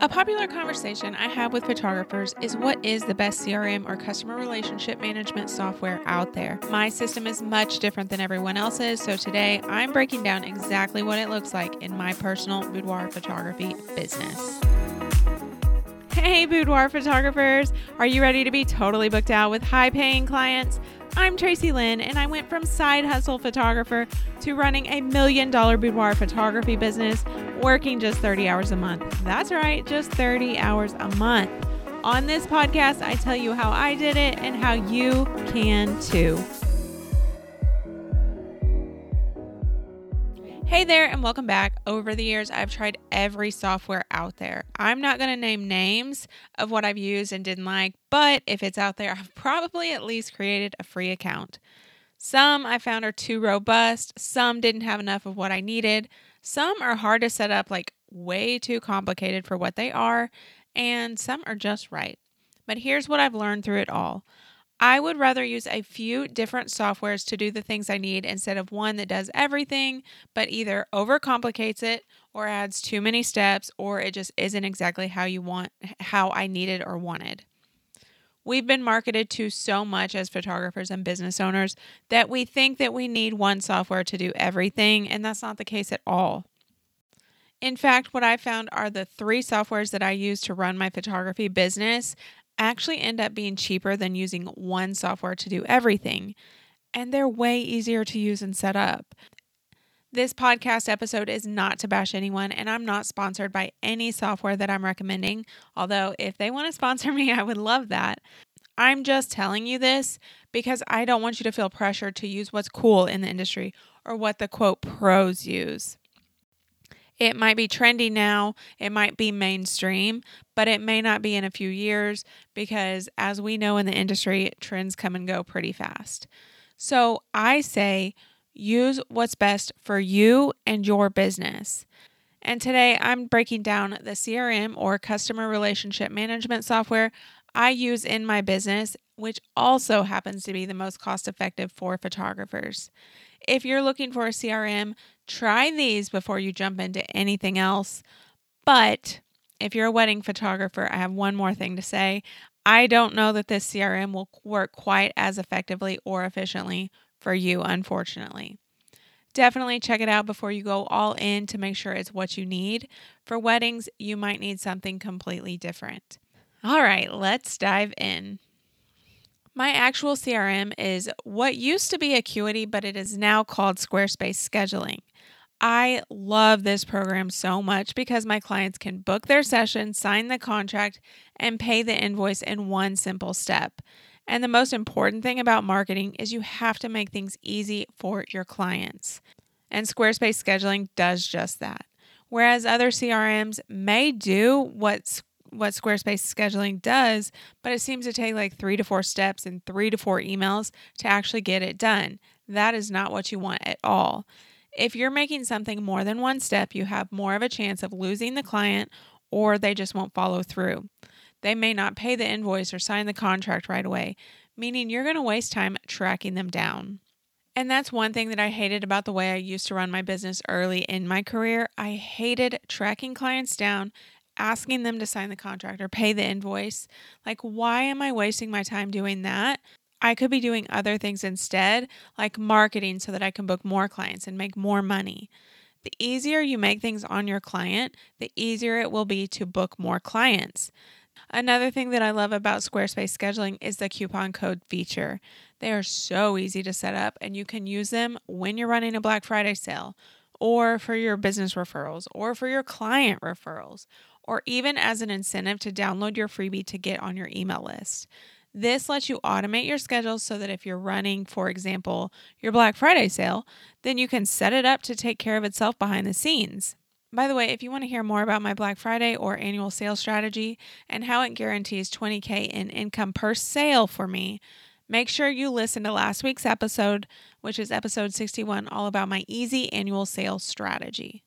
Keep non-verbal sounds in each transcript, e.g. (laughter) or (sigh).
A popular conversation I have with photographers is what is the best CRM or customer relationship management software out there. My system is much different than everyone else's, so today I'm breaking down exactly what it looks like in my personal boudoir photography business. Hey, boudoir photographers! Are you ready to be totally booked out with high paying clients? I'm Tracy Lynn, and I went from side hustle photographer to running a million dollar boudoir photography business, working just 30 hours a month. That's right, just 30 hours a month. On this podcast, I tell you how I did it and how you can too. Hey there, and welcome back. Over the years, I've tried every software out there. I'm not going to name names of what I've used and didn't like, but if it's out there, (laughs) I've probably at least created a free account. Some I found are too robust, some didn't have enough of what I needed, some are hard to set up, like way too complicated for what they are, and some are just right. But here's what I've learned through it all I would rather use a few different softwares to do the things I need instead of one that does everything, but either overcomplicates it or adds too many steps or it just isn't exactly how you want, how I needed or wanted. We've been marketed to so much as photographers and business owners that we think that we need one software to do everything, and that's not the case at all. In fact, what I found are the three softwares that I use to run my photography business actually end up being cheaper than using one software to do everything. And they're way easier to use and set up. This podcast episode is not to bash anyone, and I'm not sponsored by any software that I'm recommending. Although, if they want to sponsor (laughs) me, I would love that. I'm just telling you this because I don't want you to feel pressure to use what's cool in the industry or what the quote pros use. It might be trendy now, it might be mainstream, but it may not be in a few years because, as we know in the industry, trends come and go pretty fast. So I say use what's best for you and your business. And today I'm breaking down the CRM or customer relationship management software I use in my business, which also happens to be the most cost effective for photographers. If you're looking for a CRM, try these before you jump into anything else. But if you're a wedding photographer, I have one more thing to say. I don't know that this CRM will work quite as effectively or efficiently for you, unfortunately. Definitely check it out before you go all in to make sure it's what you need. For weddings, you might need something completely different. All right, let's dive in. My actual CRM is what used to be Acuity, but it is now called Squarespace Scheduling. I love this program so much because my clients can book their session, sign the contract, and pay the invoice in one simple step. And the most important thing about marketing is you have to make things easy for your clients. And Squarespace scheduling does just that. Whereas other CRMs may do what what Squarespace scheduling does, but it seems to take like three to four steps and three to four emails to actually get it done. That is not what you want at all. If you're making something more than one step, you have more of a chance of losing the client or they just won't follow through. They may not pay the invoice or sign the contract right away, meaning you're going to waste time tracking them down. And that's one thing that I hated about the way I used to run my business early in my career. I hated tracking clients down asking them to sign the contract or pay the invoice. Like, why am I wasting my time doing that? I could be doing other things instead, like marketing so that I can book more clients and make more money. The easier you make things on your client, the easier it will be to book more clients. Another thing that I love about Squarespace scheduling is the coupon code feature. They are so easy to set up, and you can use them when you're running a Black Friday sale, or for your business referrals, or for your client referrals, or even as an incentive to download your freebie to get on your email list. This lets you automate your schedule so that if you're running, for example, your Black Friday sale, then you can set it up to take care of itself behind the scenes. By the way, if you want to hear more about my Black Friday or annual sales strategy and how it guarantees 20K in income per sale for me, make sure you listen to last week's episode, which is episode 61, all about my easy annual sales strategy.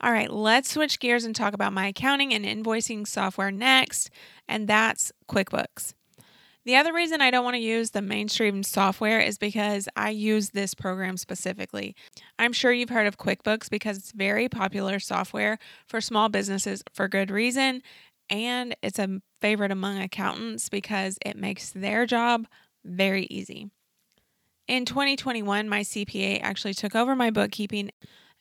All right, let's switch gears and talk about my accounting and invoicing software next, and that's QuickBooks. The other reason I don't want to use the mainstream software is because I use this program specifically. I'm sure you've heard of QuickBooks because it's very popular software for small businesses for good reason. And it's a favorite among accountants because it makes their job very easy. In 2021, my CPA actually took over my bookkeeping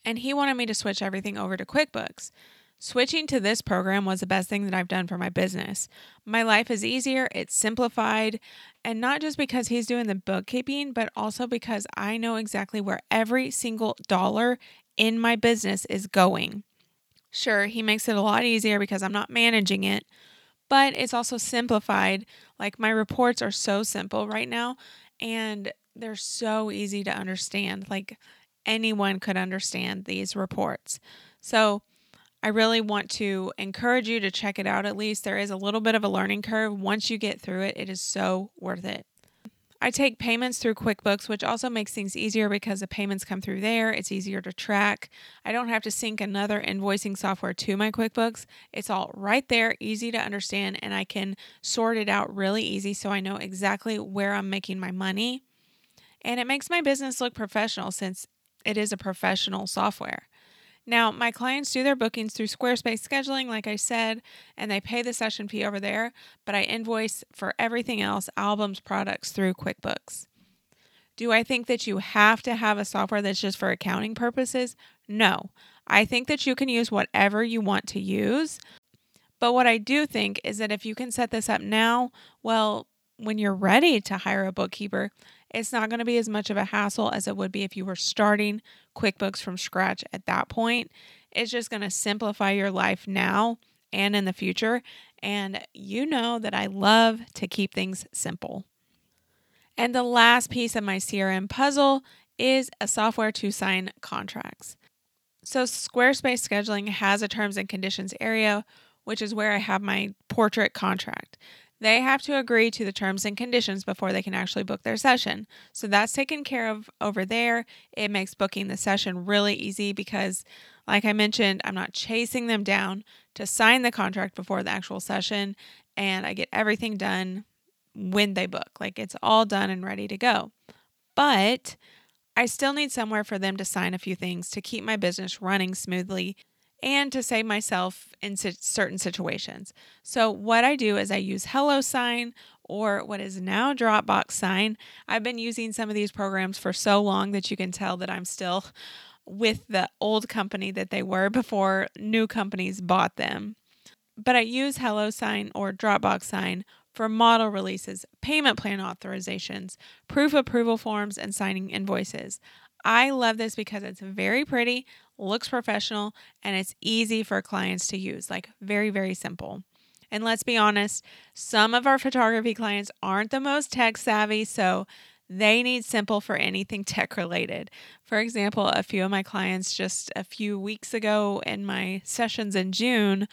and he wanted me to switch everything over to QuickBooks. Switching to this program was the best thing that I've done for my business. My life is easier, it's simplified, and not just because he's doing the bookkeeping, but also because I know exactly where every single dollar in my business is going. Sure, he makes it a lot easier because I'm not managing it, but it's also simplified. Like my reports are so simple right now, and they're so easy to understand. Like anyone could understand these reports. So, I really want to encourage you to check it out at least. There is a little bit of a learning curve. Once you get through it, it is so worth it. I take payments through QuickBooks, which also makes things easier because the payments come through there. It's easier to track. I don't have to sync another invoicing software to my QuickBooks. It's all right there, easy to understand, and I can sort it out really easy so I know exactly where I'm making my money. And it makes my business look professional since it is a professional software. Now, my clients do their bookings through Squarespace scheduling, like I said, and they pay the session fee over there, but I invoice for everything else, albums, products through QuickBooks. Do I think that you have to have a software that's just for accounting purposes? No. I think that you can use whatever you want to use. But what I do think is that if you can set this up now, well, when you're ready to hire a bookkeeper, it's not going to be as much of a hassle as it would be if you were starting QuickBooks from scratch at that point. It's just going to simplify your life now and in the future. And you know that I love to keep things simple. And the last piece of my CRM puzzle is a software to sign contracts. So, Squarespace scheduling has a terms and conditions area, which is where I have my portrait contract. They have to agree to the terms and conditions before they can actually book their session. So that's taken care of over there. It makes booking the session really easy because, like I mentioned, I'm not chasing them down to sign the contract before the actual session, and I get everything done when they book. Like it's all done and ready to go. But I still need somewhere for them to sign a few things to keep my business running smoothly and to save myself in certain situations. So, what I do is I use HelloSign or what is now Dropbox Sign. I've been using some of these programs for so long that you can tell that I'm still with the old company that they were before new companies bought them. But I use HelloSign or Dropbox Sign for model releases, payment plan authorizations, proof approval forms, and signing invoices. I love this because it's very pretty, looks professional, and it's easy for clients to use. Like, very, very simple. And let's be honest, some of our photography clients aren't the most tech savvy, so they need simple for anything (laughs) tech related. For example, a few of my clients just a few weeks ago in my sessions in June,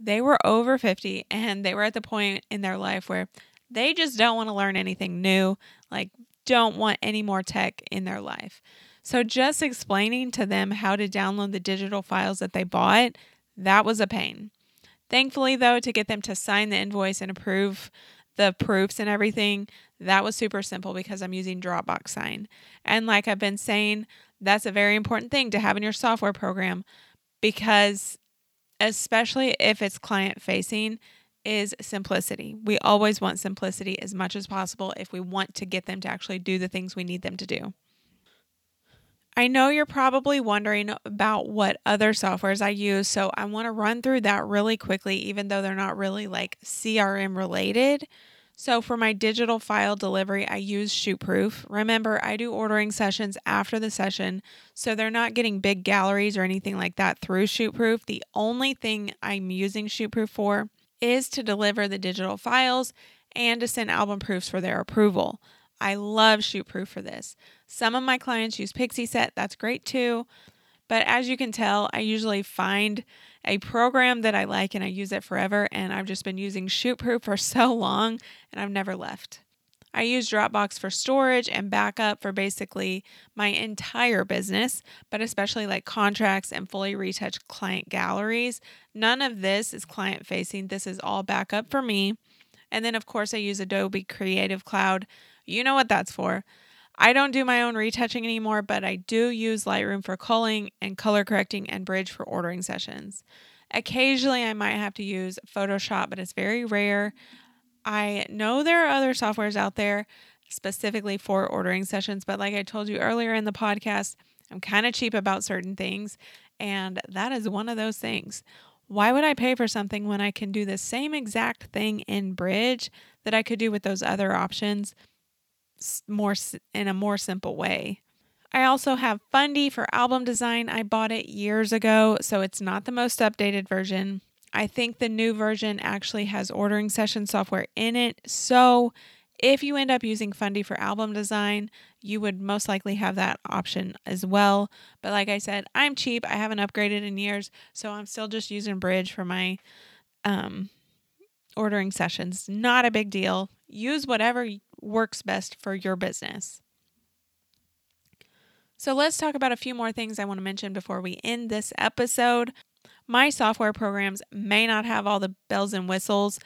they were over 50 and they were at the point in their life where they just don't want to learn anything new, like, don't want any more tech in their life. So just explaining to them how to download the digital files that they bought, that was a pain. Thankfully, though, to get them to sign the invoice and approve the proofs and everything, that was super simple because I'm using Dropbox Sign. And like I've been saying, that's a very important thing to have in your software program because, especially if it's client facing, is simplicity. We always want simplicity as much as possible if we want to get them to actually do the things we need them to do. I know you're probably wondering about what other softwares I use, so I want to run through that really quickly, even though they're not really like CRM related. So, for my digital file delivery, I use ShootProof. Remember, I do ordering sessions after the session, so they're not getting big galleries or anything like that through ShootProof. The only thing I'm using ShootProof for is to deliver the digital files and to send album proofs for their approval. I love ShootProof for this. Some of my clients use Pixieset, that's great too. But as you can tell, I usually find a program that I like and I use it forever. And I've just been using ShootProof for (laughs) so long and I've never left. I use Dropbox for storage and backup for basically my entire business, but especially like contracts and fully retouched client galleries. None of this is client facing. This is all backup for me. And then, of course, I use Adobe Creative Cloud. You know what that's for. I don't do my own retouching anymore, but I do use Lightroom for culling and color correcting and Bridge for ordering sessions. Occasionally, I might have to use Photoshop, but it's very rare. I know there are other softwares out there specifically for ordering sessions, but like I told you earlier in the podcast, I'm kind of cheap about certain things, and that is one of those things. Why would I pay for something when I can do the same exact thing in Bridge that I could do with those other options more in a more simple way? I also have Fundy for album design. I bought it years ago, so it's not the most updated version. I think the new version actually has ordering session software in it. So if you end up using Fundy for album design, you would most likely have that option as well. But like I said, I'm cheap. I haven't upgraded in years, so I'm still just using Bridge for my um, ordering sessions. Not a big deal. Use whatever works best for your business. So let's talk about a few more things I want to mention before we end this episode. My software programs may not have all the bells and whistles,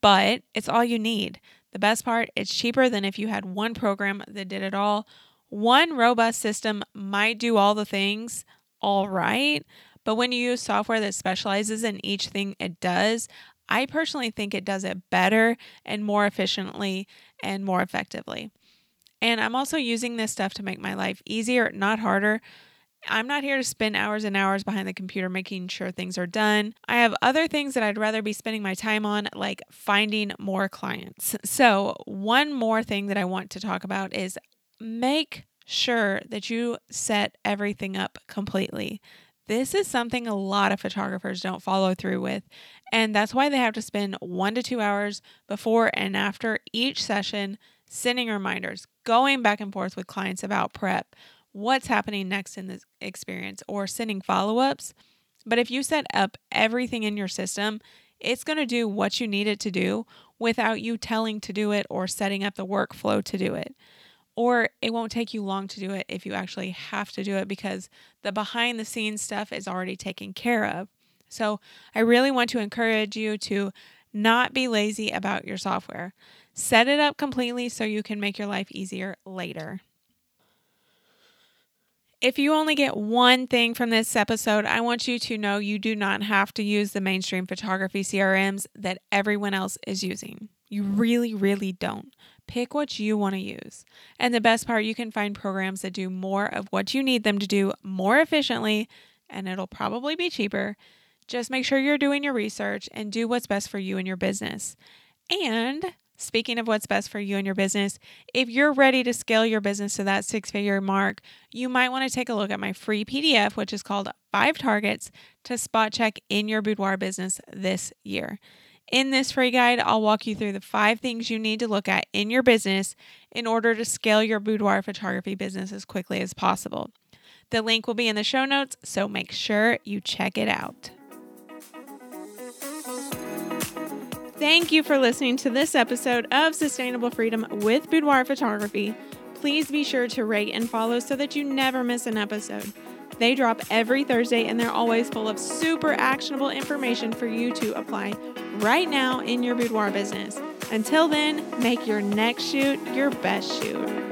but it's all you need. The best part, it's cheaper than if you had one program that did it all. One robust system might do all the things all right, but when you use software that specializes in each thing it does, I personally think it does it better and more efficiently and more effectively. And I'm also using this stuff to make my life easier, not harder. I'm not here to spend hours and hours behind the computer making sure things are done. I have other things that I'd rather be spending my time on, like finding more clients. So, one more thing that I want to talk about is make sure that you set everything up completely. This is something a lot of photographers don't follow through with, and that's why they have to spend one to two hours before and after each session sending reminders, going back and forth with clients about prep, what's happening next in this experience or sending follow ups. But if you set up everything in your system, it's going to do what you need it to do without you telling to do it or setting up the workflow to do it. Or it won't take you long to do it if you actually have to do it because the behind the scenes stuff is already taken care of. So I really want to encourage you to not be lazy about your software. Set it up completely so you can make your life easier later. If you only get one thing from this episode, I want you to know you do not have to use the mainstream photography CRMs that everyone else is using. You really, really don't. Pick what you want to use. And the best part, you can find programs that do more of what you need them to do more efficiently, and it'll probably be cheaper. Just make sure you're doing your research and do what's best for you and your business. And Speaking of what's best for you and your business, if you're ready to scale your business to that six figure mark, you might want to take a look at my free PDF, which is called Five Targets to Spot Check in Your Boudoir Business This Year. In this free guide, I'll walk you through the five things you need to look at in your business in order to scale your boudoir photography business as quickly as possible. The link will be in the show notes, so make sure you check it out. Thank you for listening to this episode of Sustainable Freedom with Boudoir Photography. Please be sure to rate and follow so that you never miss an episode. They drop every Thursday and they're always full of super actionable information for you to apply right now in your boudoir business. Until then, make your next shoot your best shoot.